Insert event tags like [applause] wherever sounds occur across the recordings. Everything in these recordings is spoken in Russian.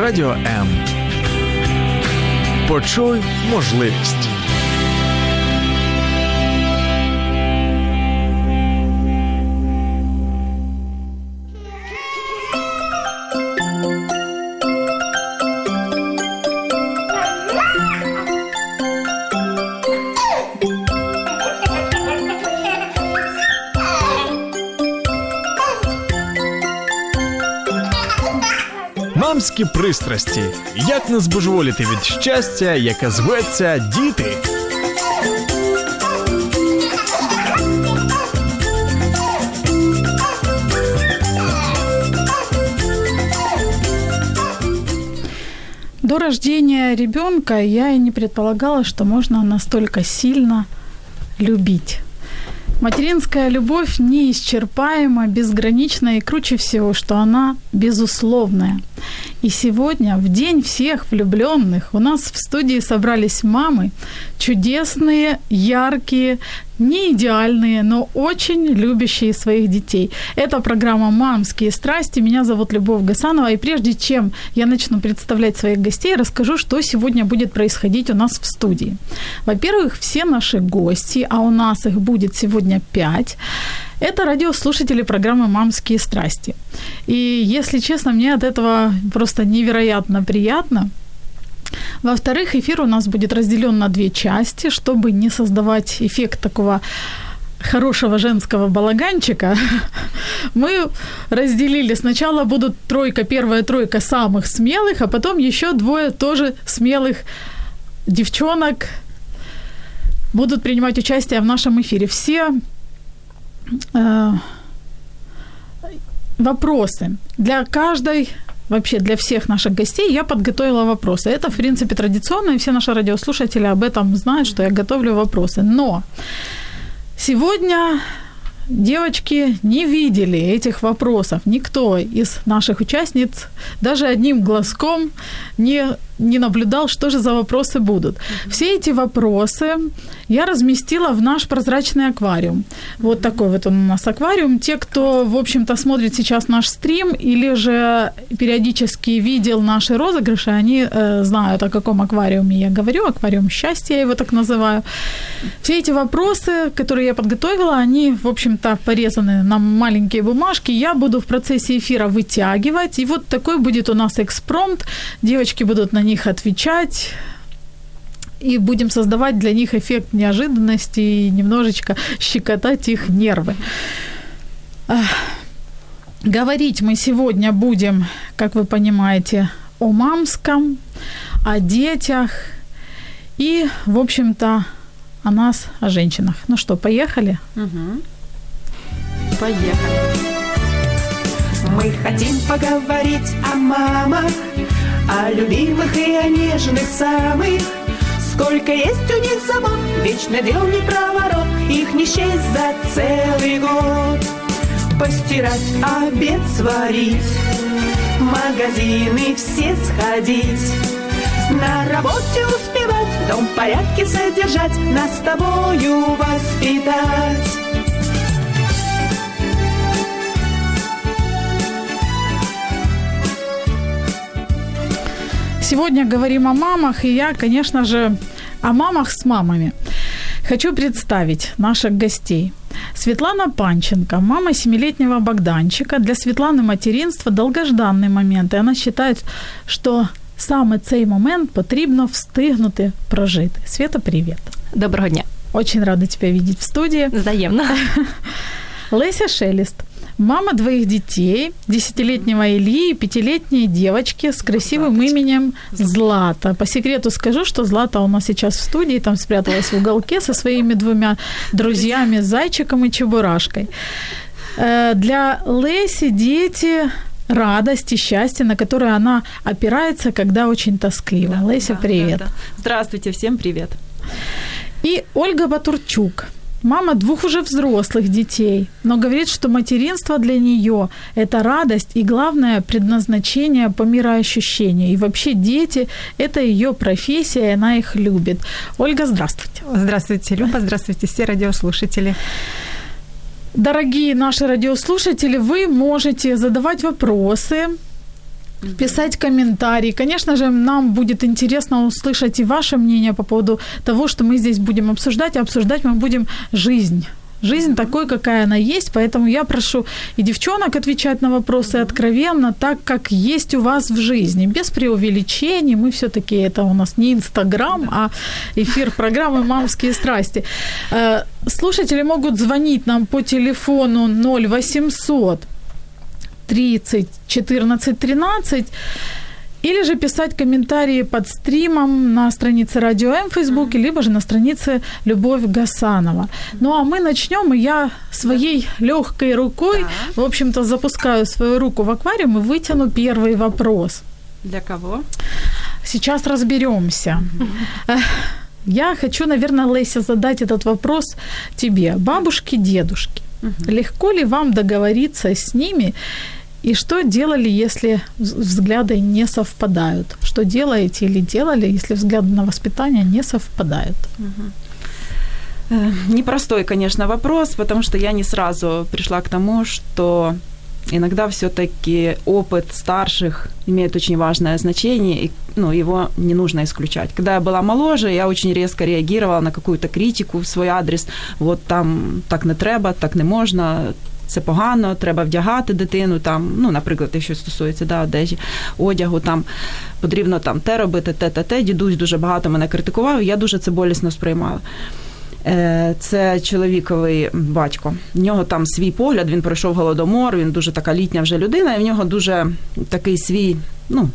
Радіо М. Почуй можливість. Мамські пристрасті. Як не збожеволіти від щастя, яке зветься діти. До рождения ребенка я и не предполагала, что можно настолько сильно любить. Материнская любовь неисчерпаема, безгранична и круче всего, что она безусловная. И сегодня, в день всех влюбленных, у нас в студии собрались мамы, чудесные, яркие, не идеальные, но очень любящие своих детей. Это программа «Мамские страсти». Меня зовут Любовь Гасанова. И прежде чем я начну представлять своих гостей, расскажу, что сегодня будет происходить у нас в студии. Во-первых, все наши гости, а у нас их будет сегодня пять, это радиослушатели программы «Мамские страсти». И, если честно, мне от этого просто невероятно приятно. Во-вторых, эфир у нас будет разделен на две части, чтобы не создавать эффект такого хорошего женского балаганчика, [laughs] мы разделили. Сначала будут тройка, первая тройка самых смелых, а потом еще двое тоже смелых девчонок будут принимать участие в нашем эфире. Все э, вопросы для каждой вообще для всех наших гостей я подготовила вопросы. Это, в принципе, традиционно, и все наши радиослушатели об этом знают, что я готовлю вопросы. Но сегодня девочки не видели этих вопросов. Никто из наших участниц даже одним глазком не, не наблюдал, что же за вопросы будут. Все эти вопросы я разместила в наш прозрачный аквариум. Вот такой вот он у нас аквариум. Те, кто, в общем-то, смотрит сейчас наш стрим или же периодически видел наши розыгрыши, они э, знают, о каком аквариуме я говорю. Аквариум счастья, я его так называю. Все эти вопросы, которые я подготовила, они, в общем-то, порезаны на маленькие бумажки. Я буду в процессе эфира вытягивать. И вот такой будет у нас экспромт. Девочки будут на них отвечать и будем создавать для них эффект неожиданности и немножечко щекотать их нервы. Говорить мы сегодня будем, как вы понимаете, о мамском, о детях и, в общем-то, о нас, о женщинах. Ну что, поехали? Угу. Поехали. Мы хотим поговорить о мамах, о любимых и о нежных самых. Сколько есть у них забот, вечно дел не проворот, их не счесть за целый год. Постирать, обед сварить, магазины все сходить, на работе успевать, дом в порядке содержать, нас с тобою воспитать. Сегодня говорим о мамах, и я, конечно же, о мамах с мамами. Хочу представить наших гостей. Светлана Панченко, мама семилетнего Богданчика. Для Светланы материнство долгожданный момент, и она считает, что саме цей момент потрібно встигнути прожити. Света, привет. Доброго дня. Очень рада тебя видеть в студии. Взаимно. [laughs] Леся Шелест, мама двоих детей, десятилетнего Ильи и пятилетней девочки с красивым Златочка. именем Злата. По секрету скажу, что Злата у нас сейчас в студии, там спряталась в уголке со своими двумя друзьями, Зайчиком и Чебурашкой. Э, для Леси дети радость и счастье, на которое она опирается, когда очень тоскливо. Да, Леся, да, привет. Да, да. Здравствуйте, всем привет. И Ольга Батурчук, Мама двух уже взрослых детей, но говорит, что материнство для нее – это радость и, главное, предназначение по мироощущению. И вообще дети – это ее профессия, и она их любит. Ольга, здравствуйте. Здравствуйте, Люба, здравствуйте все радиослушатели. Дорогие наши радиослушатели, вы можете задавать вопросы писать комментарии. Конечно же, нам будет интересно услышать и ваше мнение по поводу того, что мы здесь будем обсуждать. А обсуждать мы будем жизнь Жизнь такой, какая она есть, поэтому я прошу и девчонок отвечать на вопросы откровенно, так как есть у вас в жизни, без преувеличений. Мы все-таки это у нас не Инстаграм, а эфир программы «Мамские страсти». Э, слушатели могут звонить нам по телефону 0800 30 14 13 или же писать комментарии под стримом на странице Радио М в Фейсбуке, либо же на странице Любовь Гасанова. Ну а мы начнем, и я своей легкой рукой, да. в общем-то, запускаю свою руку в аквариум и вытяну первый вопрос. Для кого? Сейчас разберемся. Я хочу, наверное, Леся, задать этот вопрос тебе. Бабушки, дедушки. Легко ли вам договориться с ними? И что делали, если взгляды не совпадают? Что делаете или делали, если взгляды на воспитание не совпадают? Э, непростой, конечно, вопрос, потому что я не сразу пришла к тому, что иногда все-таки опыт старших имеет очень важное значение, и ну, его не нужно исключать. Когда я была моложе, я очень резко реагировала на какую-то критику в свой адрес. Вот там так не треба, так не можна, це погано, треба вдягати дитину. Там, ну, наприклад, якщо стосується да, одежі, одягу, там потрібно там те робити, те, те, те. Дідусь дуже багато мене критикував, і я дуже це болісно сприймала. Е, це чоловіковий батько. В нього там свій погляд, він пройшов голодомор, він дуже така літня вже людина, і в нього дуже такий свій, ну,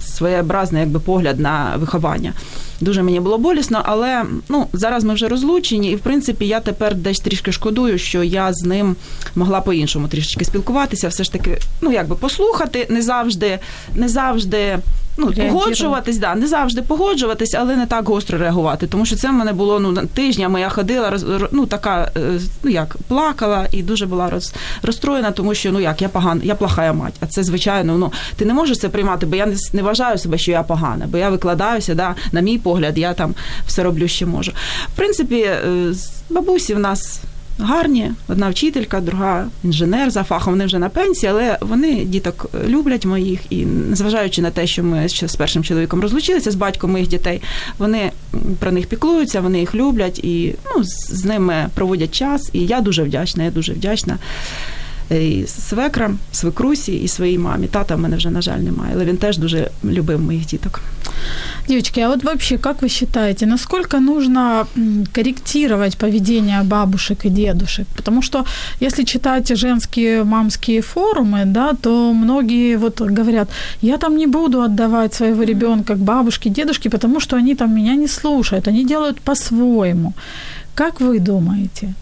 своєобразний якби погляд на виховання. Дуже мені було болісно, але ну зараз ми вже розлучені, і в принципі я тепер десь трішки шкодую, що я з ним могла по-іншому трішечки спілкуватися, все ж таки, ну якби послухати, не завжди, не завжди ну, погоджуватись, да, не завжди погоджуватись, але не так гостро реагувати. Тому що це в мене було ну тижнями. Я ходила, роз, ну така, е, ну як плакала і дуже була роз, розстроєна, тому що ну як я погана, я плохая мать. А це звичайно, ну ти не можеш це приймати, бо я не, не вважаю себе, що я погана, бо я викладаюся. Да, на мій погляд, я там все роблю, що можу. В принципі, е, бабусі в нас гарні. Одна вчителька, друга інженер за фахом. Вони вже на пенсії, але вони діток люблять моїх і незважаючи на те, що ми ще з першим чоловіком розлучилися з батьком моїх дітей, вони про них піклуються, вони їх люблять і ну, з ними проводять час. І я дуже вдячна. Я дуже вдячна. І свекрам, свекрусі і своїй мамі. Тата в мене вже, на жаль, немає, але він теж дуже любив моїх діток. Девочки, а вот вообще, как вы считаете, насколько нужно корректировать поведение бабушек и дедушек? Потому что если читать женские мамские форумы, да, то многие вот говорят, я там не буду отдавать своего ребенка к бабушке, дедушке, потому что они там меня не слушают, они делают по-своему. Как вы думаете?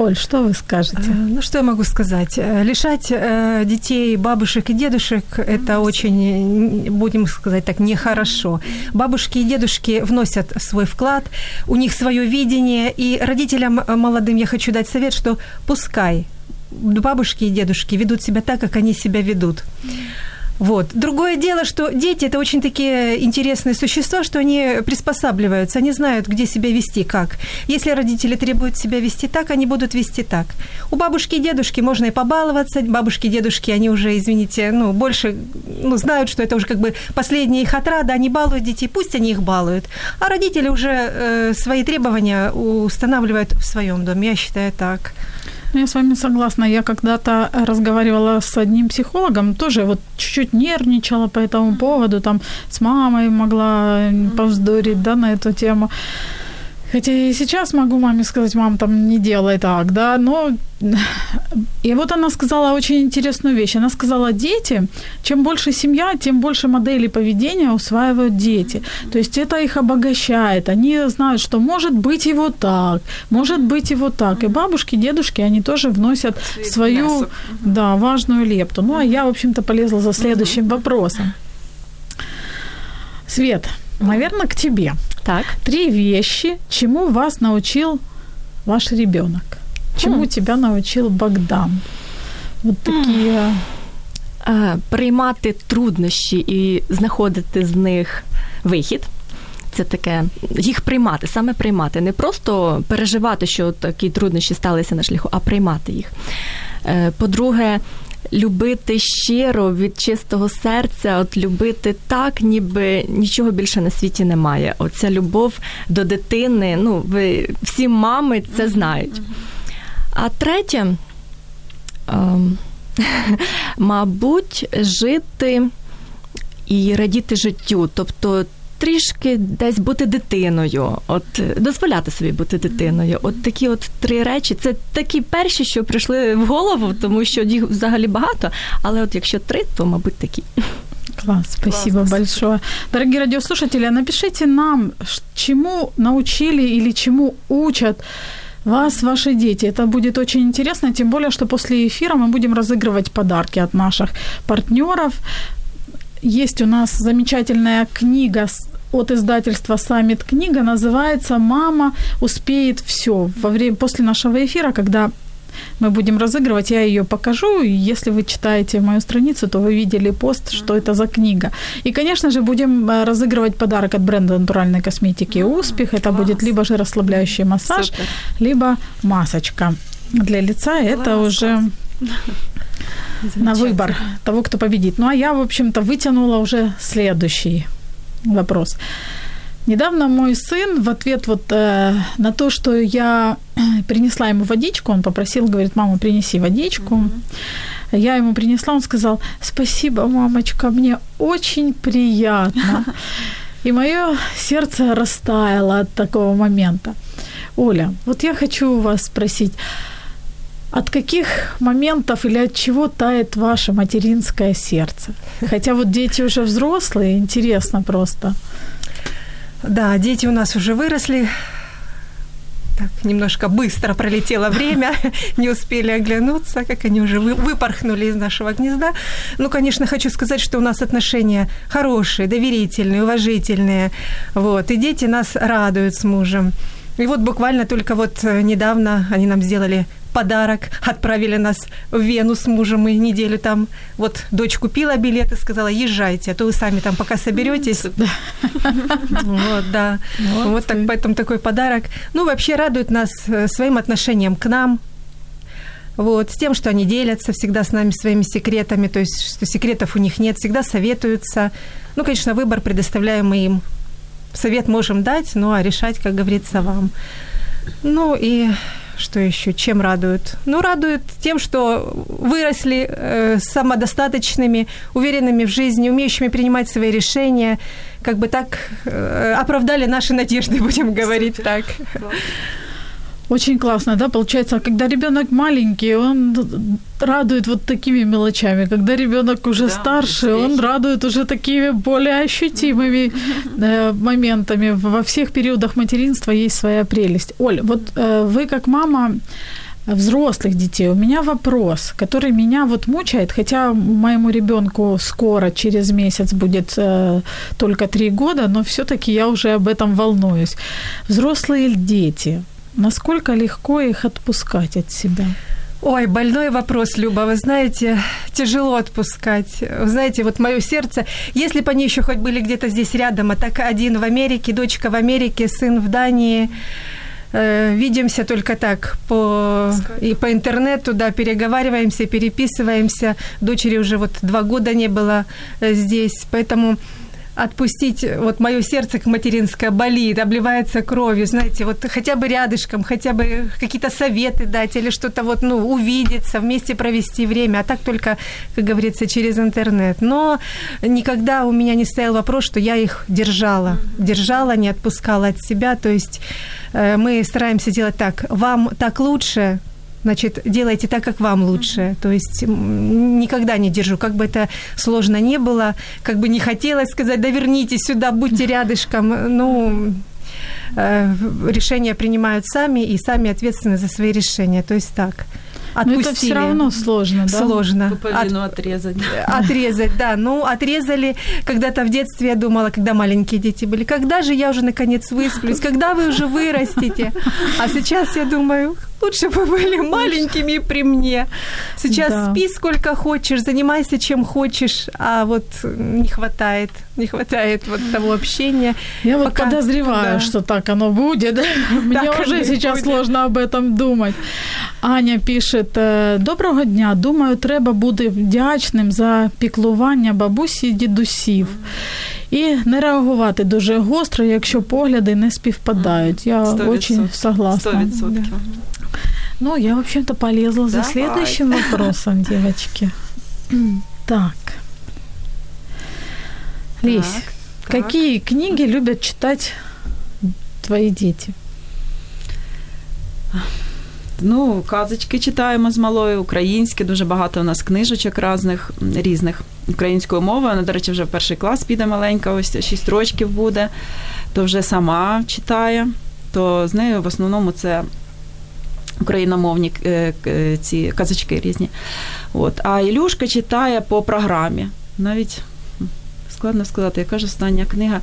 Оль, что вы скажете? Э, ну, что я могу сказать? Э, лишать э, детей бабушек и дедушек – это очень, будем сказать так, нехорошо. Бабушки и дедушки вносят свой вклад, у них свое видение, и родителям молодым я хочу дать совет, что пускай бабушки и дедушки ведут себя так, как они себя ведут. Вот. Другое дело, что дети – это очень такие интересные существа, что они приспосабливаются, они знают, где себя вести, как. Если родители требуют себя вести так, они будут вести так. У бабушки и дедушки можно и побаловаться. Бабушки и дедушки, они уже, извините, ну, больше ну, знают, что это уже как бы последняя их отрада, они балуют детей, пусть они их балуют. А родители уже э, свои требования устанавливают в своем доме, я считаю так. Ну, я с вами согласна. Я когда-то разговаривала с одним психологом, тоже вот чуть-чуть нервничала по этому поводу, там с мамой могла повздорить, да, на эту тему. Хотя и сейчас могу маме сказать, мам, там не делай так, да, но... [laughs] И вот она сказала очень интересную вещь. Она сказала, дети, чем больше семья, тем больше моделей поведения усваивают дети. То есть это их обогащает. Они знают, что может быть и вот так, может быть и вот так. И бабушки, дедушки, они тоже вносят свою да, важную лепту. Ну, а я, в общем-то, полезла за следующим вопросом. Свет, наверное, к тебе. Так. Три вещи, чему вас научил ваш ребенок. Чему хм. тебя научил Богдан? Вот такі. Приймати труднощі і знаходити з них вихід. Це таке, їх приймати, саме приймати. Не просто переживати, що такі труднощі сталися на шляху, а приймати їх. Е, по-друге, любити щиро від чистого серця, от любити так, ніби нічого більше на світі немає. Оця любов до дитини. Ну, ви всі мами це знають. А третє, ем, [laughs] мабуть, жити і радіти життю. Тобто трішки десь бути дитиною, от дозволяти собі бути дитиною. От такі от три речі. Це такі перші, що прийшли в голову, тому що їх взагалі багато. Але от якщо три, то мабуть такі. Класс, спасибо Классно, большое. Дорогие радиослушатели, напишите нам, ш- чему научили или чему учат вас ваши дети. Это будет очень интересно, тем более, что после эфира мы будем разыгрывать подарки от наших партнеров. Есть у нас замечательная книга с- от издательства «Саммит книга», называется «Мама успеет все». Во время, после нашего эфира, когда мы будем разыгрывать, я ее покажу. Если вы читаете мою страницу, то вы видели пост, что это за книга. И, конечно же, будем э, разыгрывать подарок от бренда натуральной косметики «Успех». Это класс. будет либо же расслабляющий массаж, Супер. либо масочка для лица. Это Класс, уже [laughs] на выбор того, кто победит. Ну а я, в общем-то, вытянула уже следующий вопрос. Недавно мой сын в ответ вот э, на то, что я принесла ему водичку, он попросил, говорит, мама, принеси водичку. Я ему принесла, он сказал, спасибо, мамочка, мне очень приятно. [laughs] И мое сердце растаяло от такого момента. Оля, вот я хочу у вас спросить, от каких моментов или от чего тает ваше материнское сердце? Хотя вот дети уже взрослые, интересно просто. Да, дети у нас уже выросли. Так, немножко быстро пролетело время, [laughs] не успели оглянуться, как они уже вы- выпорхнули из нашего гнезда. Ну, конечно, хочу сказать, что у нас отношения хорошие, доверительные, уважительные. Вот, и дети нас радуют с мужем. И вот буквально только вот э, недавно они нам сделали подарок, отправили нас в Вену с мужем, мы неделю там, вот дочь купила билет и сказала, езжайте, а то вы сами там пока соберетесь. Вот, да. Вот так, поэтому такой подарок. Ну, вообще радует нас э, своим отношением к нам, вот, с тем, что они делятся всегда с нами своими секретами, то есть, что секретов у них нет, всегда советуются. Ну, конечно, выбор предоставляем мы им. Совет можем дать, ну, а решать, как говорится, вам. Ну, и что еще? Чем радует? Ну, радует тем, что выросли э, самодостаточными, уверенными в жизни, умеющими принимать свои решения, как бы так э, оправдали наши надежды, [laughs] будем говорить так. Очень классно, да, получается, когда ребенок маленький, он радует вот такими мелочами. Когда ребенок уже Да, старше, он радует уже такими более ощутимыми э, моментами. Во всех периодах материнства есть своя прелесть. Оль, вот э, вы как мама взрослых детей, у меня вопрос, который меня вот мучает, хотя моему ребенку скоро, через месяц будет э, только три года, но все-таки я уже об этом волнуюсь. Взрослые дети, насколько легко их отпускать от себя? Ой, больной вопрос, Люба. Вы знаете, тяжело отпускать. Вы знаете, вот мое сердце, если бы они еще хоть были где-то здесь рядом, а так один в Америке, дочка в Америке, сын в Дании, э, видимся только так по, и по интернету, да, переговариваемся, переписываемся. Дочери уже вот два года не было э, здесь, поэтому отпустить, вот мое сердце к материнское болит, обливается кровью, знаете, вот хотя бы рядышком, хотя бы какие-то советы дать или что-то вот, ну, увидеться, вместе провести время, а так только, как говорится, через интернет. Но никогда у меня не стоял вопрос, что я их держала, держала, не отпускала от себя, то есть э, мы стараемся делать так, вам так лучше, значит, делайте так, как вам лучше. То есть никогда не держу, как бы это сложно не было, как бы не хотелось сказать, да вернитесь сюда, будьте рядышком. Ну, э, решения принимают сами и сами ответственны за свои решения. То есть так. Но это все Отпустили. равно сложно, да? Сложно. Пуповину отрезать. Отрезать, да. Ну, отрезали. Когда-то в детстве я думала, когда маленькие дети были, когда же я уже наконец высплюсь, когда вы уже вырастете. А сейчас я думаю, лучше бы были маленькими и при мне. Сейчас Да. спи сколько хочешь, занимайся чем хочешь, а вот не хватает, не хватает вот того общения. Я вот Пока- подозреваю, да. что так оно будет. [laughs] Мне Так уже оно и сейчас будет. сложно об этом думать. Аня пише: е, Доброго дня. Думаю, треба бути вдячним за піклування бабусі і дідусів. І не реагувати дуже гостро, якщо погляди не співпадають. Я Сто дуже відсотків. согласна. Сто відсотків. Ну, я, в общем-то, полезла за Давай. следующим [laughs] вопросом, девочки. Так. Лесь, Так, так. какие книги любят читать твои дети? Ну, казочки читаємо з малою, українські, дуже багато у нас книжечок різних, різних українською мовою. Вона, до речі, вже перший клас піде маленька, ось 6 років буде, то вже сама читає. То з нею в основному це україномовні е, ці казочки різні. От. А Ілюшка читає по програмі. Навіть складно сказати, яка ж остання книга.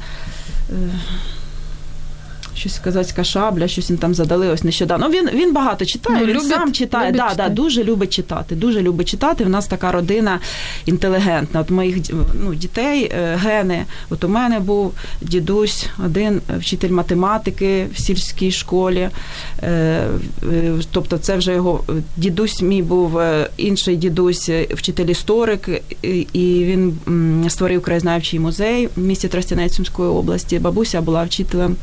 Щось казацька шабля, щось він там задали ось нещодавно. Ну, він, він багато читає, Ну, він любить- сам читає. любить Да, да, дуже любить читати. Дуже любить читати. В нас така родина інтелігентна. От моїх ну, дітей е, гени. От у мене був дідусь, один вчитель математики в сільській школі. Е, е, Тобто, це вже його дідусь мій був інший дідусь, вчитель історик, і- і він створив краєзнавчий музей в місті Тростянець Сумської області. Бабуся була вчителем.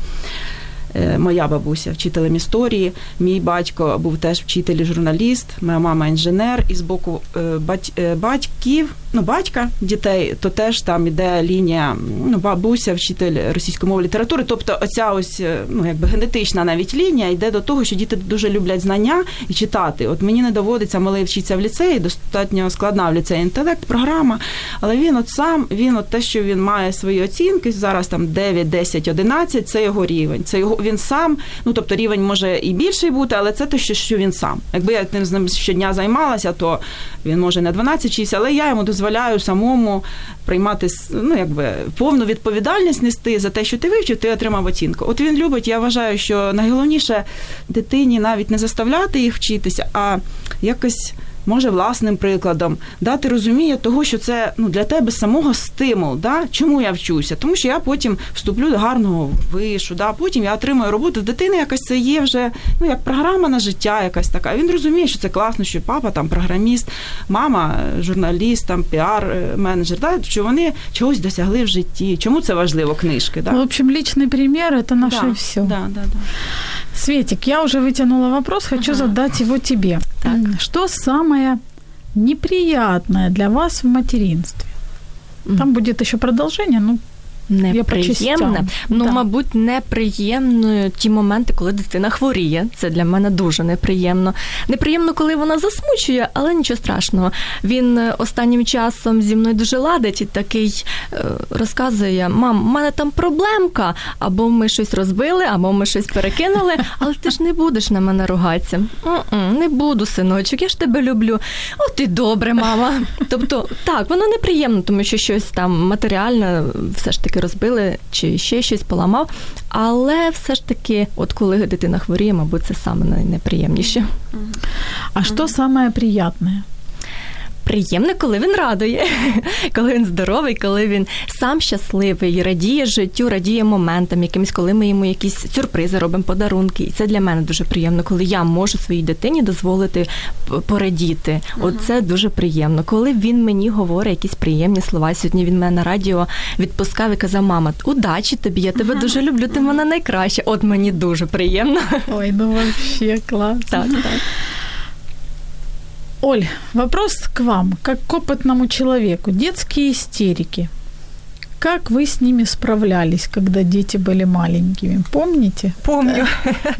е, Моя бабуся вчителем історії, мій батько був теж вчитель і журналіст, моя мама інженер, і з боку е, бать- е, батьків, ну батька дітей, то теж там іде лінія ну, бабуся, вчитель російської мови літератури. Тобто, оця ось е, ну якби генетична навіть лінія йде до того, що діти дуже люблять знання і читати. От мені не доводиться малий вчитися в ліцеї, достатньо складна в ліцеї інтелект, програма. Але він от сам, він от те, що він має свої оцінки, зараз там 9, 10, 11, це його рівень. Це його він сам. Ну тобто рівень може і більший бути, але це те, що, він сам. Якби я тим з ним щодня займалася, то він може на 12 вчився, але я йому дозволяю самому приймати ну, якби, повну відповідальність нести за те, що ти вивчив, ти отримав оцінку. От він любить, я вважаю, що найголовніше дитині навіть не заставляти їх вчитися, а якось Може, власним прикладом дати розуміння того, що це ну для тебе самого стимул. Да? Чому я вчуся? Тому що я потім вступлю до гарного вишу, да? потім я отримаю роботу. В дитини якась це є вже ну як програма на життя, якась така. Він розуміє, що це класно, що папа там програміст, мама е, журналіст, там піар-менеджер. Да? Що вони чогось досягли в житті. Чому це важливо? Книжки? Да? В общем, личный пример – это наше да, все. Да, да, да. Светик, я уже вытянула вопрос, хочу Ага. задать его тебе. Так. Что самое неприятное для вас в материнстве? Там будет еще продолжение, ну. Неприємне. Ну, Да. мабуть, неприємно ті моменти, коли дитина хворіє. Це для мене дуже неприємно. Неприємно, коли вона засмучує, але нічого страшного. Він е, останнім часом зі мною дуже ладить і такий е, розказує: мам, у мене там проблемка, або ми щось розбили, або ми щось перекинули, але ти ж не будеш на мене ругатися. Не буду, синочок, я ж тебе люблю. От і добре, мама. Тобто, так, воно неприємно, тому що щось там матеріальне все ж таки розбили, чи ще щось поламав. Але все ж таки, от коли дитина хворіє, мабуть, це саме найнеприємніше. а что самое приятное? Приємне, коли він радує, [laughs] коли він здоровий, коли він сам щасливий, радіє життю, радіє моментам, якимось, коли ми йому якісь сюрпризи робимо, подарунки. І це для мене дуже приємно, коли я можу своїй дитині дозволити порадіти. От це дуже приємно. Коли він мені говорить якісь приємні слова. Сьогодні він мене на радіо відпускав і казав: Мама, удачі тобі, я тебе дуже люблю, ти в мене найкраща. От мені дуже приємно. Ой, ну вообще класс. Так, так. Оль, вопрос к вам, как к опытному человеку. Детские истерики. Как вы с ними справлялись, когда дети были маленькими? Помните? Помню.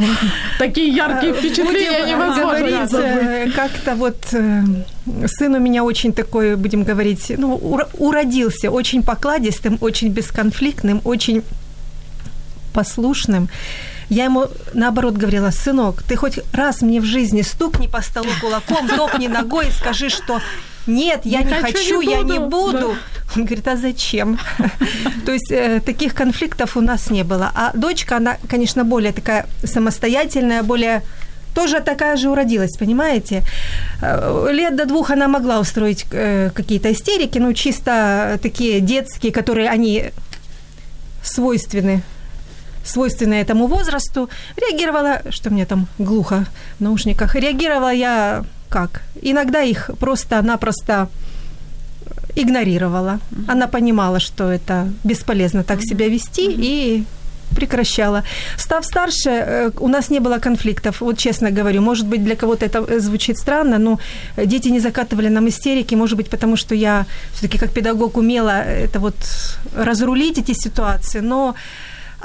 [laughs] Такие яркие впечатления Будем невозможно забыть. э, как-то вот э, сын у меня очень такой, будем говорить, ну, ур- уродился, очень покладистым, очень бесконфликтным, очень послушным. Я ему наоборот говорила, сынок, ты хоть раз мне в жизни стукни по столу кулаком, топни ногой и скажи, что нет, я Не не, хочу, хочу, не я не буду». буду. Он говорит, а зачем? То есть э, таких конфликтов у нас не было. А дочка, она, конечно, более такая самостоятельная, более тоже такая же уродилась, понимаете? Э, Лет до двух она могла устроить э, какие-то истерики, ну, чисто такие детские, которые они свойственны свойственное этому возрасту. Реагировала, что мне там глухо в наушниках, реагировала я как? Иногда их просто-напросто игнорировала. Она понимала, что это бесполезно так себя вести, и прекращала. Став старше, э, у нас не было конфликтов, вот честно говорю. Может быть, для кого-то это э, звучит странно, но дети не закатывали нам истерики, может быть, потому что я все-таки как педагог умела это вот разрулить эти ситуации, но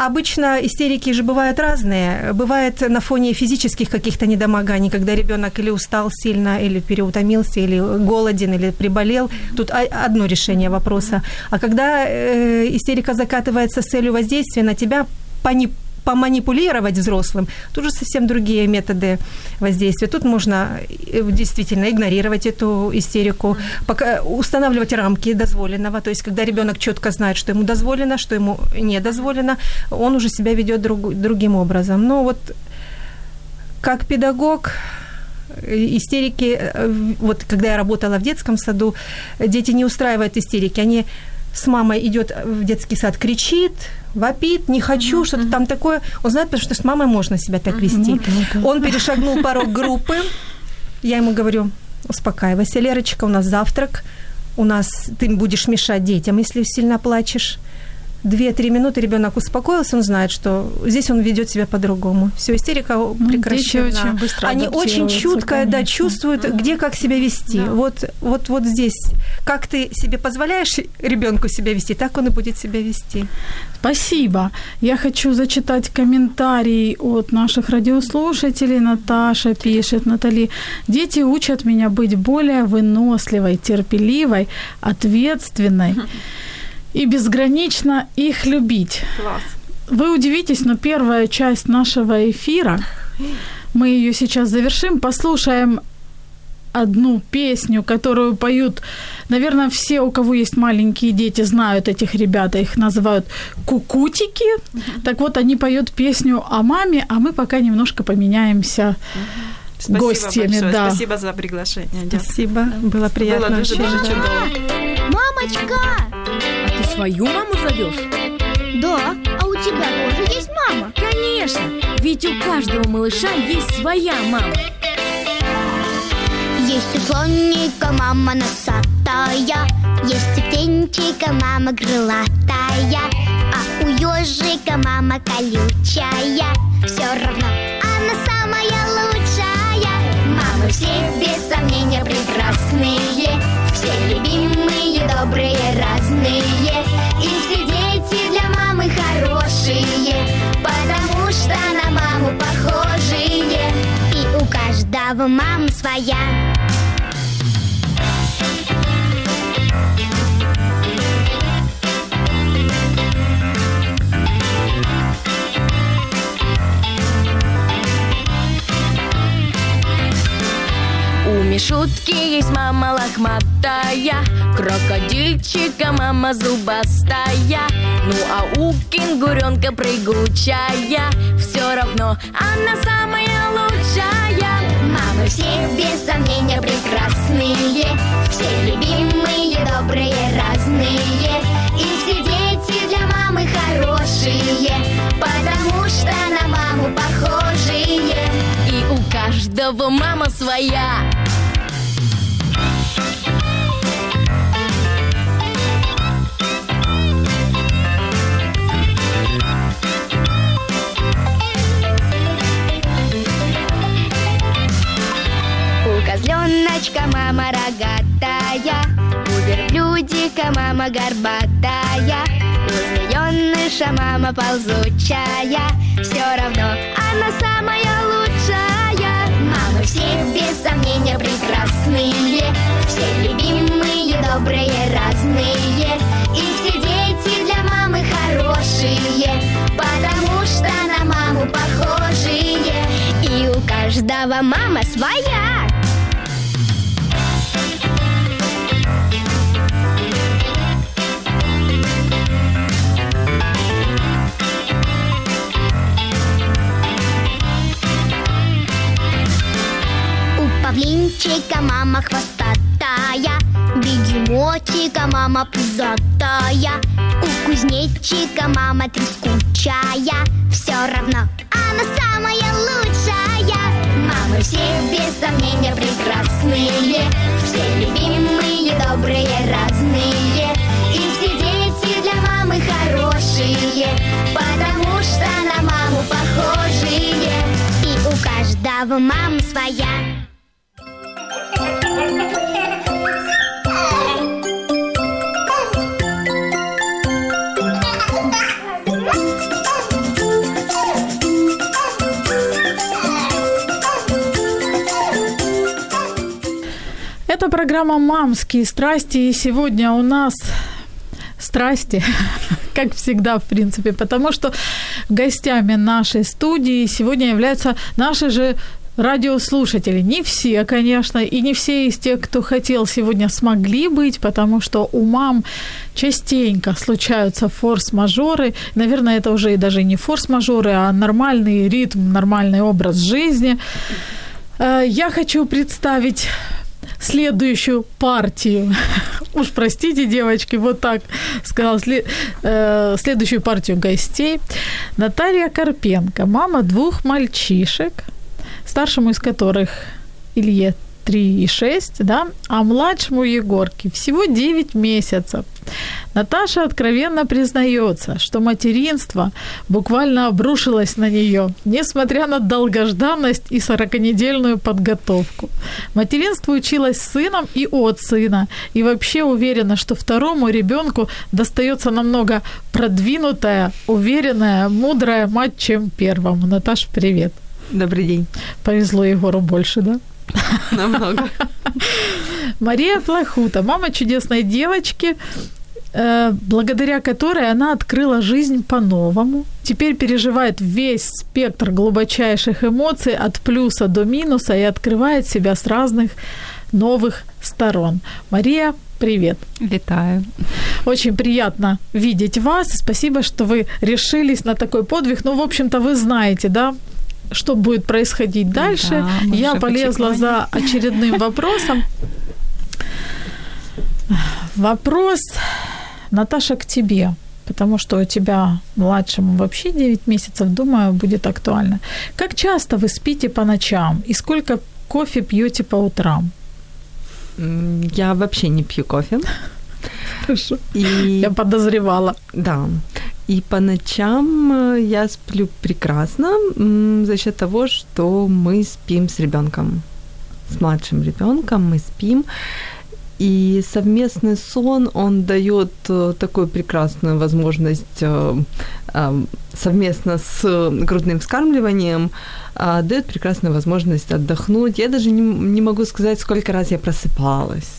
Обычно истерики же бывают разные. Бывает на фоне физических каких-то недомоганий, когда ребенок или устал сильно, или переутомился, или голоден, или приболел. Тут одно решение вопроса. А когда э, истерика закатывается с целью воздействия на тебя, по поманипулировать взрослым, тут же совсем другие методы воздействия. Тут можно э, действительно игнорировать эту истерику, пока устанавливать рамки дозволенного. То есть, когда ребенок четко знает, что ему дозволено, что ему не дозволено, он уже себя ведет друг, другим образом. Но вот как педагог э, истерики, э, вот когда я работала в детском саду, дети не устраивают истерики, они с мамой идет в детский сад, кричит, вопит, не хочу, mm-hmm. что-то там такое. Он знает, потому что с мамой можно себя так вести. Mm-hmm. Он перешагнул порог группы. Я ему говорю, успокаивайся, Лерочка, у нас завтрак, у нас ты будешь мешать детям, если сильно плачешь. Две-три минуты ребенок успокоился, он знает, что здесь он ведет себя по-другому. Все, истерика ну, прекращена. Очень быстро Они очень чутко да, чувствуют, mm-hmm. где как себя вести. Да. Вот, вот, вот здесь. Как ты себе позволяешь ребенку себя вести, так он и будет себя вести. Спасибо. Я хочу зачитать комментарий от наших радиослушателей. Наташа пишет, Натали, дети учат меня быть более выносливой, терпеливой, ответственной. Mm-hmm [laughs] и безгранично их любить. Класс. Вы удивитесь, но первая часть нашего эфира, мы ее сейчас завершим, послушаем одну песню, которую поют, наверное, все, у кого есть маленькие дети, знают этих ребят, их называют кукутики. Так вот, они поют песню о маме, а мы пока немножко поменяемся. Спасибо гостями, большое. да. Спасибо за приглашение. Спасибо, было приятно. Было дуже чудово. Мамочка! Ты свою маму зовешь? Да, а у тебя тоже есть мама? Конечно, ведь у каждого малыша есть своя мама. Есть у слоника мама носатая, есть у птенчика мама крылатая, а у ежика мама колючая. Все равно она самая лучшая. Мамы все без сомнения прекрасные, любимые, добрые, разные. И все дети для мамы хорошие, потому что на маму похожие. И у каждого мама своя. Мишутки есть мама лохматая, крокодильчика мама зубастая, ну а у кенгуренка прыгучая, все равно она самая лучшая. Мамы все без сомнения прекрасные, все любимые, добрые, разные, и все дети для мамы хорошие, потому что на маму похожие. И у каждого мама своя. Козленочка мама рогатая, у мама горбатая, у мама ползучая, все равно она самая лучшая. Мамы все без сомнения прекрасные, все любимые, добрые, разные, и все дети для мамы хорошие, потому что на маму похожие, и у каждого мама своя. Павлинчика мама хвостатая, бегемотика мама пузатая, У кузнечика мама трескучая. Все равно она самая лучшая. Мамы все без сомнения прекрасные. Все любимые, добрые, разные. И все дети для мамы хорошие Потому что на маму похожие. И у каждого мама своя Это программа «Мамские страсти», и сегодня у нас страсти, [laughs] как всегда, в принципе, потому что гостями нашей студии сегодня являются наши же радиослушатели. Не все, конечно, и не все из тех, кто хотел сегодня, смогли быть, потому что у мам частенько случаются форс-мажоры. Наверное, это уже и даже не форс-мажоры, а нормальный ритм, нормальный образ жизни. Э, Я хочу представить следующую партию. [laughs] Уж простите, девочки, вот так сказал. Э, следующую партию гостей. Наталья Карпенко, мама двух мальчишек, старшему из которых Илье 3 и 6, да, а младшему Егорке всего 9 месяцев. Наташа откровенно признается, что материнство буквально обрушилось на нее, несмотря на долгожданность и 40-недельную подготовку. Материнство училась с сыном и от сына, и вообще уверена, что второму ребенку достается намного продвинутая, уверенная, мудрая мать, чем первому. Наташ, привет. Добрый день. Повезло Егору больше, да? [laughs] Намного. [laughs] Мария Плохута, мама чудесной девочки, э, благодаря которой она открыла жизнь по-новому. Теперь переживает весь спектр глубочайших эмоций от плюса до минуса и открывает себя с разных новых сторон. Мария, привет. Витаю. Очень приятно видеть вас. Спасибо, что вы решились на такой подвиг. Ну, в общем-то, вы знаете, да, что будет происходить дальше. Да, Я полезла за очередным вопросом. Вопрос, Наташа, к тебе, потому что у тебя младшему вообще 9 месяцев, думаю, будет актуально. Как часто вы спите по ночам и сколько кофе пьете по утрам? Я вообще не пью кофе. [laughs] Хорошо. И... Я подозревала. Да. И по ночам э, я сплю прекрасно за счет того, что мы спим с ребенком, с младшим ребенком мы спим. И совместный сон, он дает э, такую прекрасную возможность э, совместно с грудным вскармливанием, дает прекрасную возможность отдохнуть. Я даже не, не могу сказать, сколько раз я просыпалась.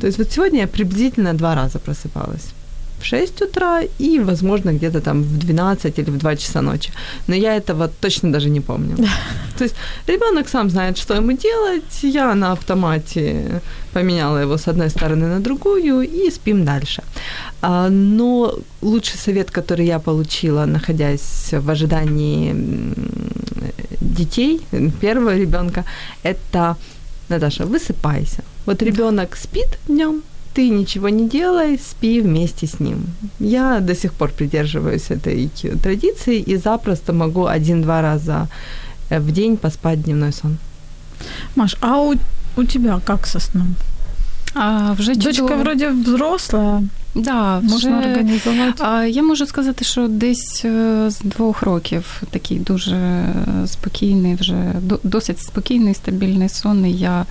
То есть вот сегодня я приблизительно два раза просыпалась. В 6 утра и, возможно, где-то там в 12 или в 2 часа ночи. Но я этого точно даже не помню. То есть ребенок сам знает, что ему делать. Я на автомате поменяла его с одной стороны на другую и спим дальше. А, но лучший совет, который я получила, находясь в ожидании детей, первого ребенка, это Наташа, высыпайся. Вот ребенок спит днем, ты ничего не делай, спи вместе с ним. Я до сих пор придерживаюсь этой традиции и запросто могу один-два раза в день поспать дневной сон. Маш, а у, у тебя как со сном? А, вже Дочка чудово. вроде взрослая. Да, Можна вже, організувати. А, я можу сказати, що десь е, з двох років такий дуже е, спокійний, вже до- досить спокійний, стабільний сон. І я,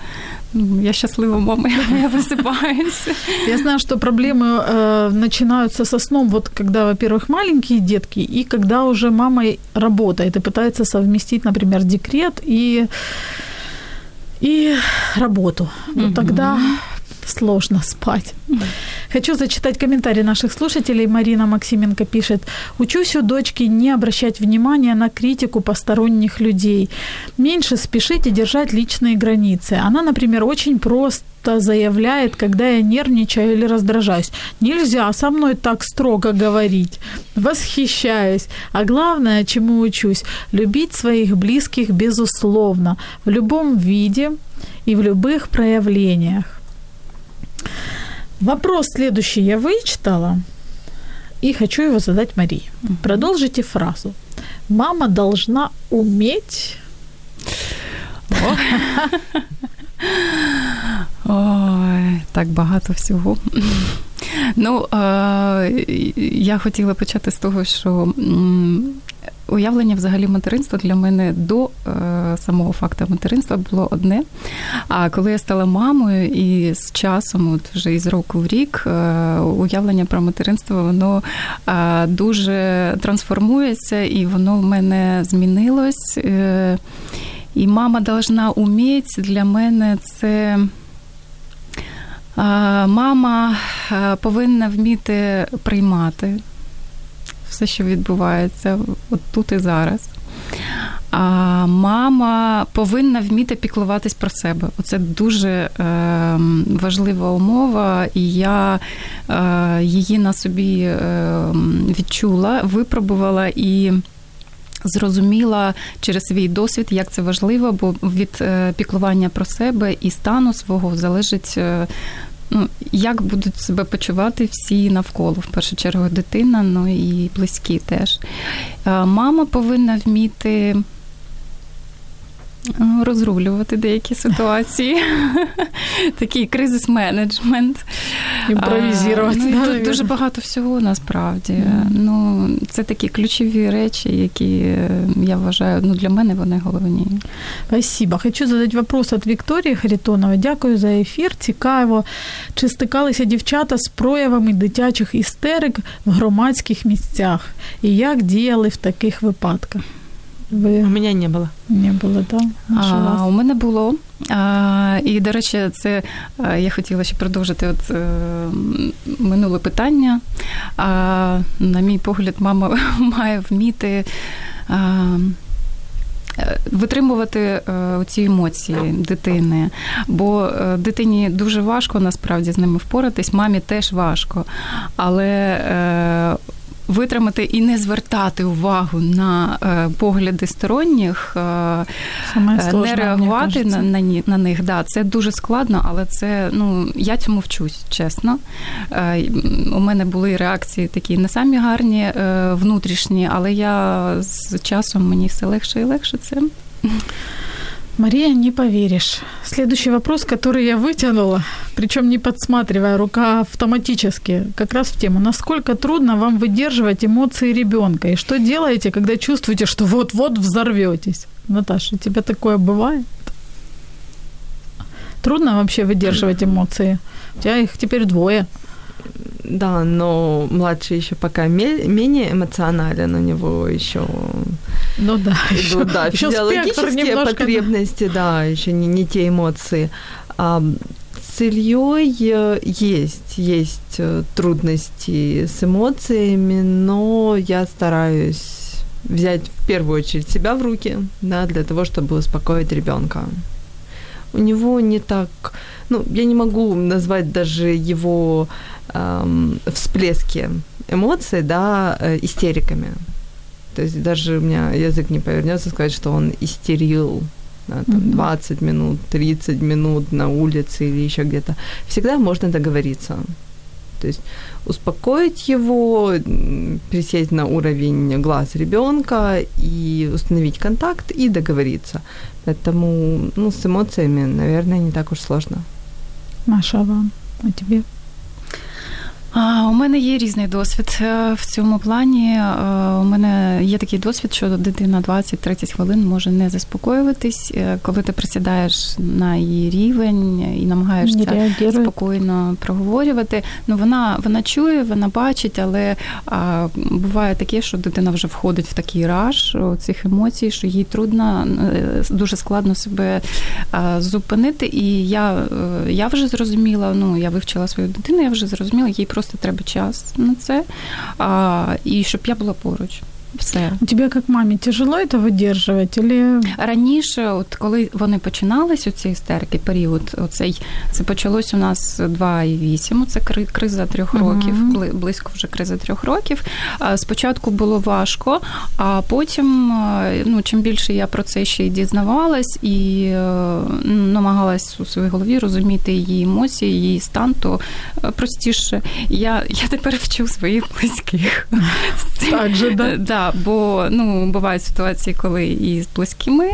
ну, я щаслива мама, [laughs] я висипаюся. Я знаю, что проблемы э, начинаются со сном, вот когда, во-первых, маленькие детки, и когда уже мама работает и пытается совместить, например, декрет и, и работу. Вот тогда сложно спать. Хочу зачитать комментарий наших слушателей. Марина Максименко пишет. «Учусь у дочки не обращать внимания на критику посторонних людей. Меньше спешить и держать личные границы. Она, например, очень просто заявляет, когда я нервничаю или раздражаюсь. Нельзя со мной так строго говорить. Восхищаюсь. А главное, чему учусь, любить своих близких безусловно, в любом виде и в любых проявлениях. Вопрос следующий я вычитала. и хочу его задать Марии. Продолжите фразу. Мама должна уметь... Ой, так багато всього. Ну, я хотіла почати з того, що уявлення взагалі материнства для мене до е, самого факту материнства було одне. А коли я стала мамою, і з часом, от вже із року в рік, е, уявлення про материнство воно е, дуже трансформується, і воно в мене змінилось. І мама должна уметь для мене це. Мама повинна вміти приймати все, що відбувається от тут і зараз. А мама повинна вміти піклуватись про себе. Оце дуже е, важлива умова, і я е, її на собі е, відчула, випробувала і. Зрозуміла через свій досвід, як це важливо, бо від е, піклування про себе і стану свого залежить е, ну, як будуть себе почувати всі навколо, в першу чергу, дитина, ну і близькі теж. Е, мама повинна вміти. Ну, розрулювати деякі ситуації, [laughs] такий кризис-менеджмент. Імпровізувати. Ну, тут дуже багато всього насправді. Mm. Ну, Це такі ключові речі, які я вважаю, ну, для мене вони головні. Спасибо. Хочу задати вопрос від Вікторії Харитонової. Дякую за ефір. Цікаво. Чи стикалися дівчата з проявами дитячих істерик в громадських місцях? І як діяли в таких випадках? Ви... У мене не було. Не було, так? А, У мене було. А, І, до речі, це я хотіла ще продовжити от, е, минуле питання. А, На мій погляд, мама [laughs] має вміти. А, Витримувати е, ці емоції дитини, бо е, дитині дуже важко насправді з ними впоратись, мамі теж важко. Але витримати і не звертати увагу на е, погляди сторонніх, е, Саме не реагувати на, на на, них. Да, Це дуже складно, але це ну я цьому вчусь, чесно. Е, у мене були реакції такі не самі гарні, внутрішні, але я з часом мені все легше і легше це. Мария, не поверишь. Следующий вопрос, который я вытянула, причем не подсматривая, рука автоматически, как раз в тему. Насколько трудно вам выдерживать эмоции ребенка? И что делаете, когда чувствуете, что вот-вот взорветесь? Наташа, у тебя такое бывает? Трудно вообще выдерживать эмоции? У тебя их теперь двое. Да, но младший еще пока менее эмоционален, у него еще ну да, еще, да, [laughs] еще физиологические потребности, да, еще не, не те эмоции. А, с Ильей э, есть, есть э, трудности с эмоциями, но я стараюсь взять в первую очередь себя в руки, да, для того, чтобы успокоить ребенка. У него не так, ну, я не могу назвать даже его эм, всплески эмоций, да, э, истериками. То есть даже у меня язык не повернется сказать, что он истерил да, там, mm-hmm. 20 минут, 30 минут на улице или еще где-то. Всегда можно договориться. То есть успокоить его, присесть на уровень глаз ребенка и установить контакт и договориться. Поэтому ну, с эмоциями, наверное, не так уж сложно. Маша, вам, а тебе? У мене є різний досвід е, в цьому плані. Е, у мене є такий досвід, що дитина 20-30 хвилин може не заспокоюватись, е, коли ти присідаєш на її рівень і намагаєшся спокійно проговорювати. Ну вона вона чує, вона бачить, але а, буває таке, що дитина вже входить в такий раж цих емоцій, що їй трудно, дуже складно себе зупинити. І я я вже зрозуміла, ну я вивчила свою дитину, я вже зрозуміла, їй просто просто треба час на це, а, і щоб я була поруч. Все. У тебя как маме тяжело это выдерживать? Или... Раніше, от коли вони починались, оці істерики, період, оцей, це почалось у нас 2,8, це криза трьох років, бли- близько вже криза трьох років. Спочатку було важко, а потім, е, ну, чим більше я про це ще й дізнавалась і е, намагалась у своїй голові розуміти її емоції, її стан, то е, простіше. Я, я тепер вчу своїх близьких. Так же, да? Е, Да, бо ну бувають ситуації, коли і з близькими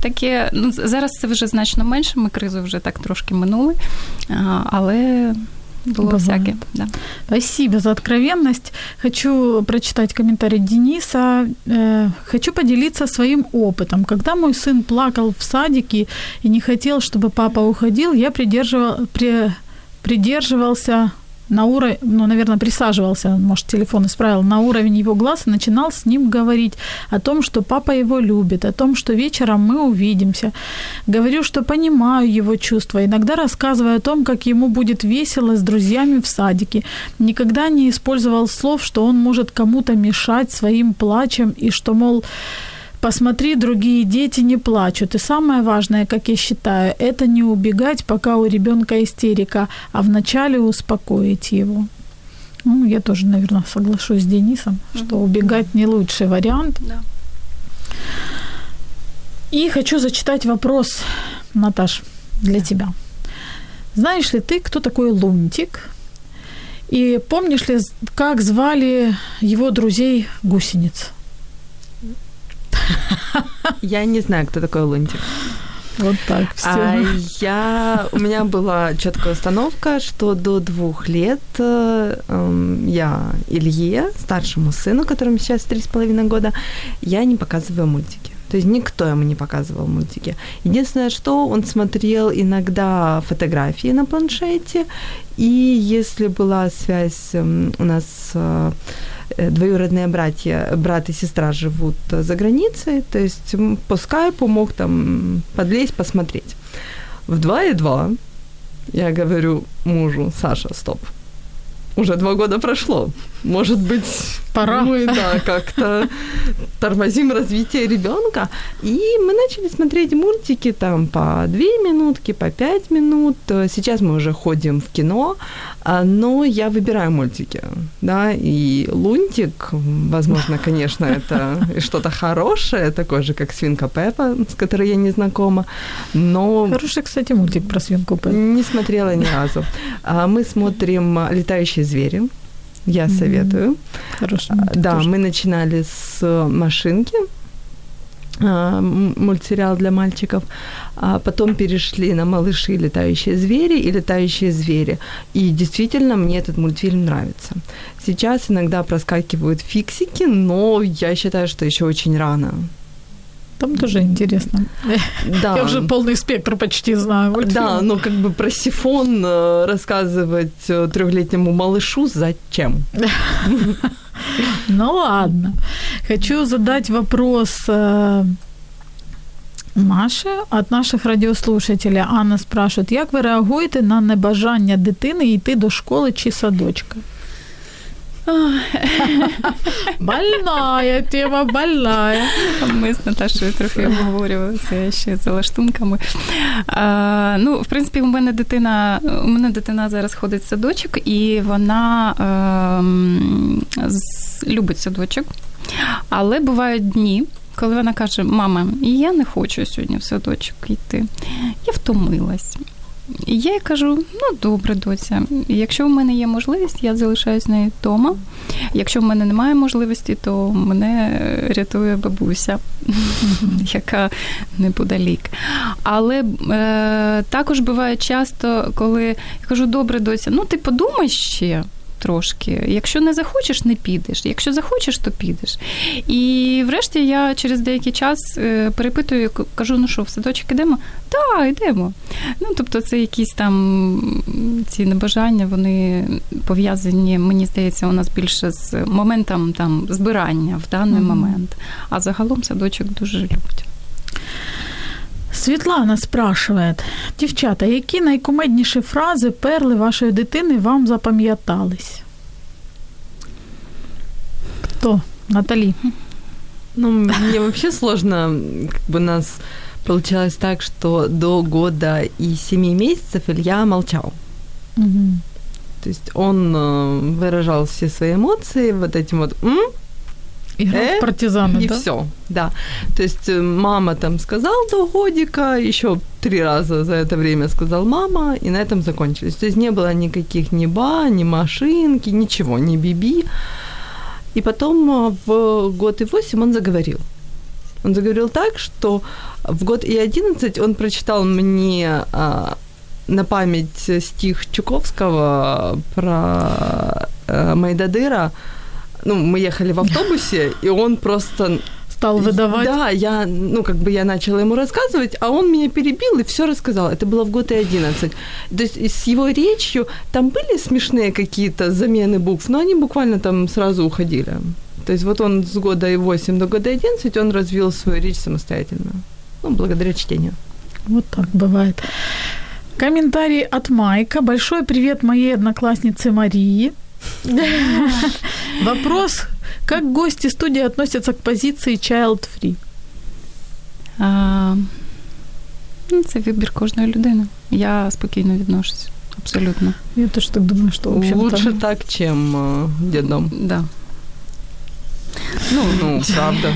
таке. Ну з- зараз це вже значно менше. Ми кризу вже так трошки минули, а, але було Буває. всяке. Да. Спасибо за откровенность. Хочу прочитать комментарий Дениса. Э, хочу поделиться своим опытом. Когда мой сын плакал в садике и не хотел, чтобы папа уходил, я придерживал, при- придерживался на уровень, ну, наверное, присаживался, может, телефон исправил, на уровень его глаз и начинал с ним говорить о том, что папа его любит, о том, что вечером мы увидимся. Говорю, что понимаю его чувства, иногда рассказываю о том, как ему будет весело с друзьями в садике. Никогда не использовал слов, что он может кому-то мешать своим плачем и что, мол, Посмотри, другие дети не плачут. И самое важное, как я считаю, это не убегать, пока у ребенка истерика, а вначале успокоить его. Ну, я тоже, наверное, соглашусь с Денисом, что убегать не лучший вариант. Да. И хочу зачитать вопрос, Наташ, для тебя. Знаешь ли ты, кто такой Лунтик? И помнишь ли, как звали его друзей гусениц? Я не знаю, кто такой Лунтик. Вот так, все. А я, у меня была четкая установка, что до двух лет э, эм, я Илье, старшему сыну, которому сейчас три с половиной года, я не показываю мультики. То есть никто ему не показывал мультики. Единственное, что он смотрел иногда фотографии на планшете, и если была связь м, у нас э, э, двоюродные братья, брат и сестра живут э, за границей, то есть по скайпу мог там подлезть, посмотреть. В 2,2 я говорю мужу, Саша, стоп, уже два года прошло. Может быть, Пора. Мы, да, как-то тормозим развитие ребенка. И мы начали смотреть мультики там по две минутки, по пять минут. Сейчас мы уже ходим в кино, а, но я выбираю мультики, да, и Лунтик, возможно, конечно, это [laughs] что-то хорошее, такое же, как Свинка Пеппа, с которой я не знакома, но Хороший, кстати, мультик про свинку Пеппу. не смотрела ни разу. А Мы смотрим «Летающие звери». Я советую. Хороший А, Да, тоже. мы начинали с машинки, а, мультсериал для мальчиков, а потом перешли на малыши летающие звери и летающие звери. И действительно мне этот мультфильм нравится. Сейчас иногда проскакивают фиксики, но я считаю, что еще очень рано. Там тоже интересно. Да. Я уже полный спектр почти знаю. Да, мультфильмов. но как бы про сифон э, рассказывать э, трехлетнему малышу зачем? Ну ладно. Хочу задать вопрос э, Маше от наших радіослушателів. Анна спрашує, як ви реагуєте на небажання дитини йти до школи чи садочка? [laughs] Больная тема, больная. Ми з Наташою трохи обговорювали це ще за лаштунками. А, ну, в принципі, у мене дитина, у мене дитина зараз ходить в садочок, і вона ем, з- любить садочок. Але бувають дні, коли вона каже: Мама, я не хочу сьогодні в садочок йти. Я втомилась. І я їй кажу: ну добре, доця. Якщо в мене є можливість, я залишаюсь з нею вдома. Якщо в мене немає можливості, то мене рятує бабуся, [laughs] яка неподалік. Але е, також буває часто, коли я кажу, добре, доця, ну ти подумай ще. Трошки, якщо не захочеш, не підеш. Якщо захочеш, то підеш. І врешті я через деякий час е, перепитую, кажу: ну що, в садочок ідемо? Так, йдемо. Ну, тобто, це якісь там ці небажання, вони пов'язані, мені здається, у нас більше з моментом там збирання в даний Мгм. момент. А загалом садочок дуже любить. Світлана спрашує, дівчата, які найкумедніші фрази перли вашої дитини вам запам'ятались? Хто? Наталі. Ну, мне вообще сложно, как бы нас получалось так, что до года и семи месяцев Илья молчал. То есть он э, выражал все свои эмоции вот этим вот «м?», Играл «э?» в партизана, и да? все, да. То есть э, мама там сказал до годика, еще три раза за это время сказал мама, и на этом закончились. То есть не было никаких ни ба, ни машинки, ничего, ни биби. И потом э, в год и восемь он заговорил. Он заговорил так, что в год и одиннадцать он прочитал мне а, на память стих Чуковского про э, Майдадыра. Ну, мы ехали в автобусе, и он просто Стал выдавать. да, я, ну, как бы я начала ему рассказывать, а он меня перебил и все рассказал. Это было в год и 11. То есть с его речью там были смешные какие-то замены букв, но они буквально там сразу уходили. То есть вот он с года и 8 до года и 11 он развил свою речь самостоятельно. Ну, благодаря чтению. Вот так бывает. Комментарий от Майка. Большой привет моей однокласснице Марии. [laughs] Вопрос. Как гости студии относятся к позиции child free? А, ну, це вибір кожної людини. Я спокійно відношусь. Абсолютно. Я тоже так думаю, что в общем Лучше так, чем э, дедом. Да. Ну, ну, правда.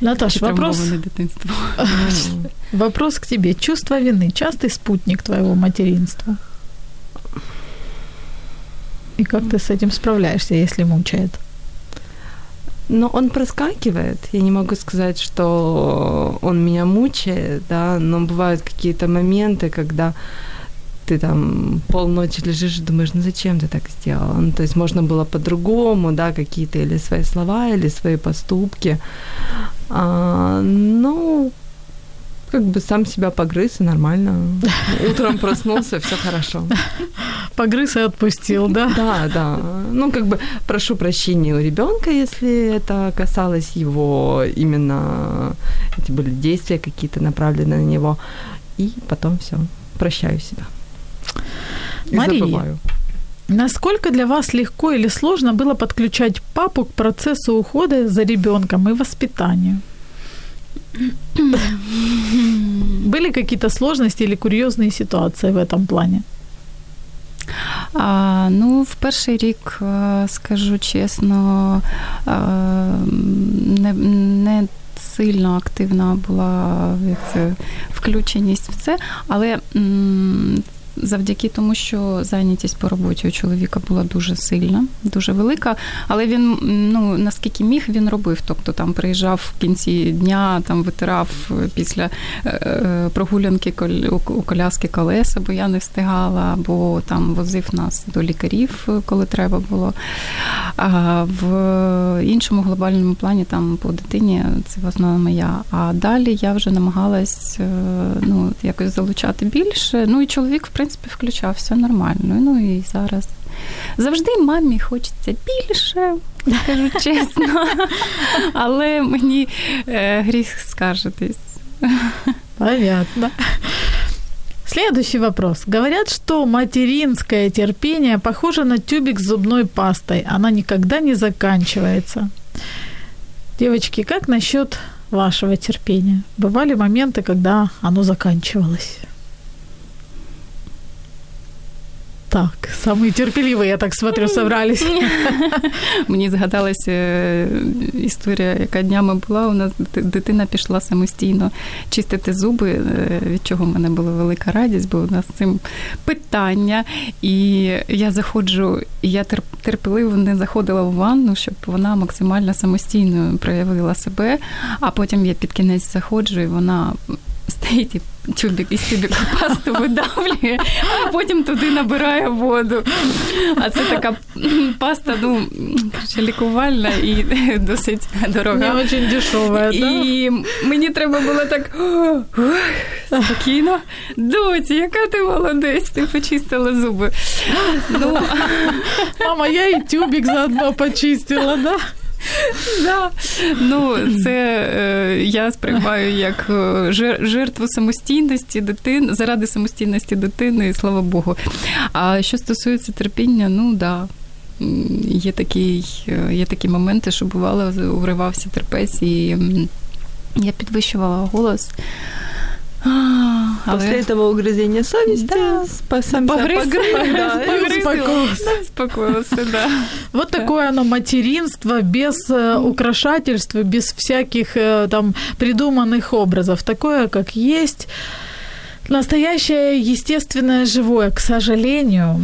Наташ, вопрос, Травмоване [laughs] дитинство. вопрос к тебе. Чувство вины – частый спутник твоего материнства? И как ты с этим справляешься, если мучает? Но он проскакивает. Я не могу сказать, что он меня мучает, да, но бывают какие-то моменты, когда ты там полночи лежишь и думаешь, ну зачем ты так сделал? Ну, то есть можно было по-другому, да, какие-то или свои слова, или свои поступки. А, ну, как бы сам себя погрыз и нормально. Утром проснулся, все хорошо. Погрыз и отпустил, да? Да, да. Ну, как бы прошу прощения у ребенка, если это касалось его именно эти были действия какие-то направлены на него. И потом все, прощаю себя. И Мария. забываю. Насколько для вас легко или сложно было подключать папу к процессу ухода за ребенком и воспитанию? Были какие-то сложности или курьезные ситуации в этом плане? А, ну, в перший рік, е, скажу чесно, е, не, не сильно активна була як це, включеність в це, але м, завдяки тому, що зайнятість по роботі у чоловіка була дуже сильна, дуже велика, але він, ну, наскільки міг, він робив. Тобто там приїжджав в кінці дня, там витирав після е, е, прогулянки у- коляски колеса, бо я не встигала, або там возив нас до лікарів, коли треба було. А в іншому глобальному плані там по дитині це в основному я. А далі я вже намагалась е, ну, якось залучати більше. Ну і чоловік, в принципі, включався нормально. Ну і зараз. Завжди мамі хочеться більше, скажу [laughs] чесно. Але мені е, гріх скаржитись. Понятно. Следующий вопрос. Говорят, что материнское терпение похоже на тюбик с зубной пастой. Она никогда не заканчивается. Девочки, как насчет вашего терпения? Бывали моменты, когда оно заканчивалось? Так, самые терпеливые, я так смотрю, собрались. [laughs] Мені згадалася е, історія, яка днями була. У нас дитина пішла самостійно чистити зуби, е, від чого в мене була велика радість, бо у нас з цим питання. І я заходжу, і я терп- терпеливо не заходила в ванну, щоб вона максимально самостійно проявила себе. А потім я під кінець заходжу, і вона стоїть і тюбик із тюбика пасту видавлює, а потім туди набирає воду. А це така м, паста, ну, коротше, лікувальна і досить дорога. Не очень дешевая, да? І мені треба було так спокійно. Доці, яка ти молодець, ти почистила зуби. Ну, Мама, я и тюбик заодно почистила, да? [laughs] да. ну це е, я сприймаю як е, жертву самостійності дитини, заради самостійності дитини, слава Богу. А що стосується терпіння, ну да. є, такий, е, є такі моменти, що бувало, уривався терпець, і я підвищувала голос. А, але- После этого угрызения совести Да. спа- сам себя Погрыз, погрыз, да, погрыз. Успокоился. Да, успокоился, да. Вот такое оно материнство без э, украшательств, без всяких э, там придуманных образов. Такое, как есть. Настоящее, естественное, живое. К сожалению,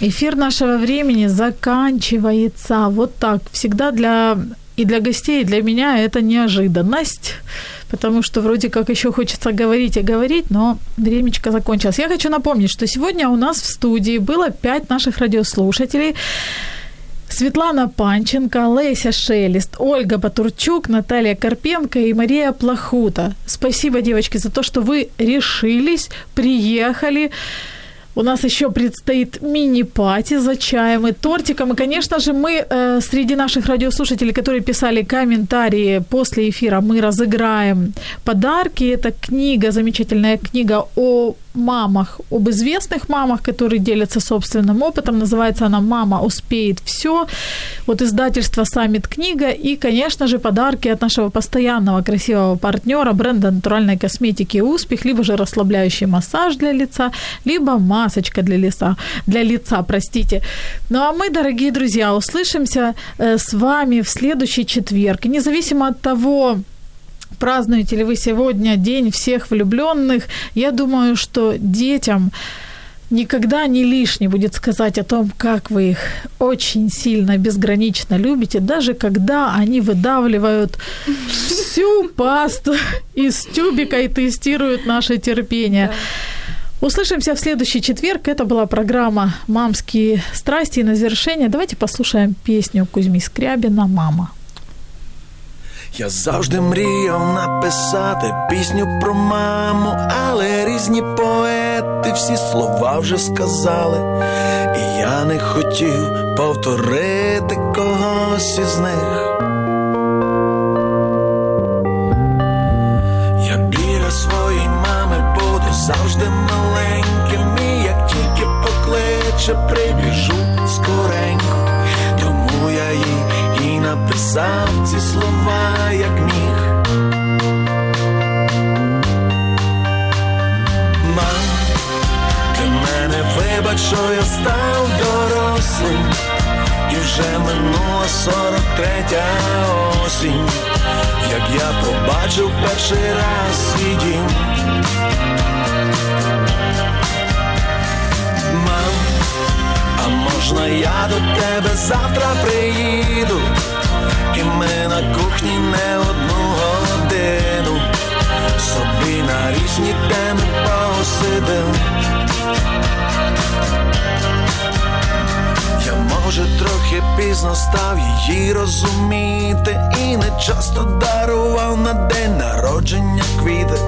эфир нашего времени заканчивается вот так. Всегда для и для гостей, и для меня это неожиданность, потому что вроде как еще хочется говорить и говорить, но времечко закончилось. Я хочу напомнить, что сегодня у нас в студии было пять наших радиослушателей. Светлана Панченко, Леся Шелест, Ольга Батурчук, Наталья Карпенко и Мария Плахута. Спасибо, девочки, за то, что вы решились, приехали. У нас еще предстоит мини-пати за чаем и тортиком. И, конечно же, мы э, среди наших радиослушателей, которые писали комментарии после эфира, мы разыграем подарки. Это книга, замечательная книга о мамах, об известных мамах, которые делятся собственным опытом. Называется она «Мама успеет все». Вот издательство «Саммит книга». И, конечно же, подарки от нашего постоянного красивого партнера бренда натуральной косметики «Успех», либо же расслабляющий массаж для лица, либо масочка для лица, для лица, простите. Ну а мы, дорогие друзья, услышимся э, с вами в следующий четверг. Независимо от того, празднуете ли вы сегодня День всех влюбленных, я думаю, что детям никогда не лишне будет сказать о том, как вы их очень сильно, безгранично любите, даже когда они выдавливают всю пасту из тюбика и тестируют наше терпение. Услышимся в следующий четверг. Это была программа «Мамские страсти». И на завершение давайте послушаем песню Кузьми Скрябина «Мама». Я завжди мріяв написати пісню про маму, але різні поети всі слова вже сказали, і я не хотів повторити когось із них. Я біля своєї мами буду завжди маленьким, і як тільки покличе, прибіжу і написав ці слова, як міг. Мам, ти мене вибач, що я став дорослим, і вже минула сорок третя осінь, як я побачив перший раз свій дім. Мам, а можна я до тебе завтра приїду, і ми на кухні не одну годину собі на різні теми посидим. Я може трохи пізно став її розуміти, і не часто дарував на день народження квіти.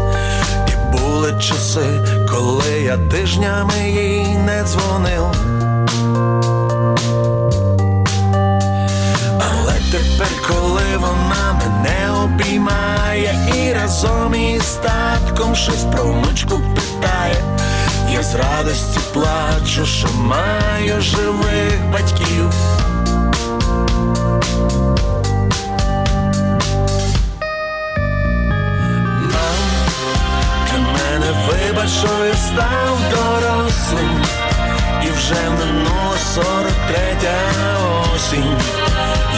І були часи, коли я тижнями їй не дзвонив. Вона мене обіймає. І разом із татком щось про внучку питає, я з радості плачу, що маю живих батьків. Мене вибач, що я став дорослим, і вже минула сорок третя осінь,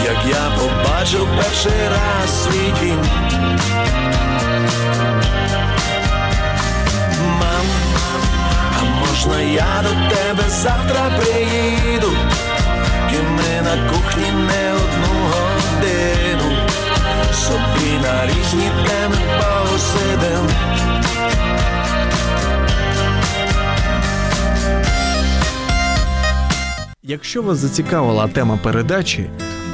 як я побачив перший раз свій дім. Мам, а можна я до тебе завтра приїду, і ми на кухні не одну годину, собі на різні теми посидим. Якщо вас зацікавила тема передачі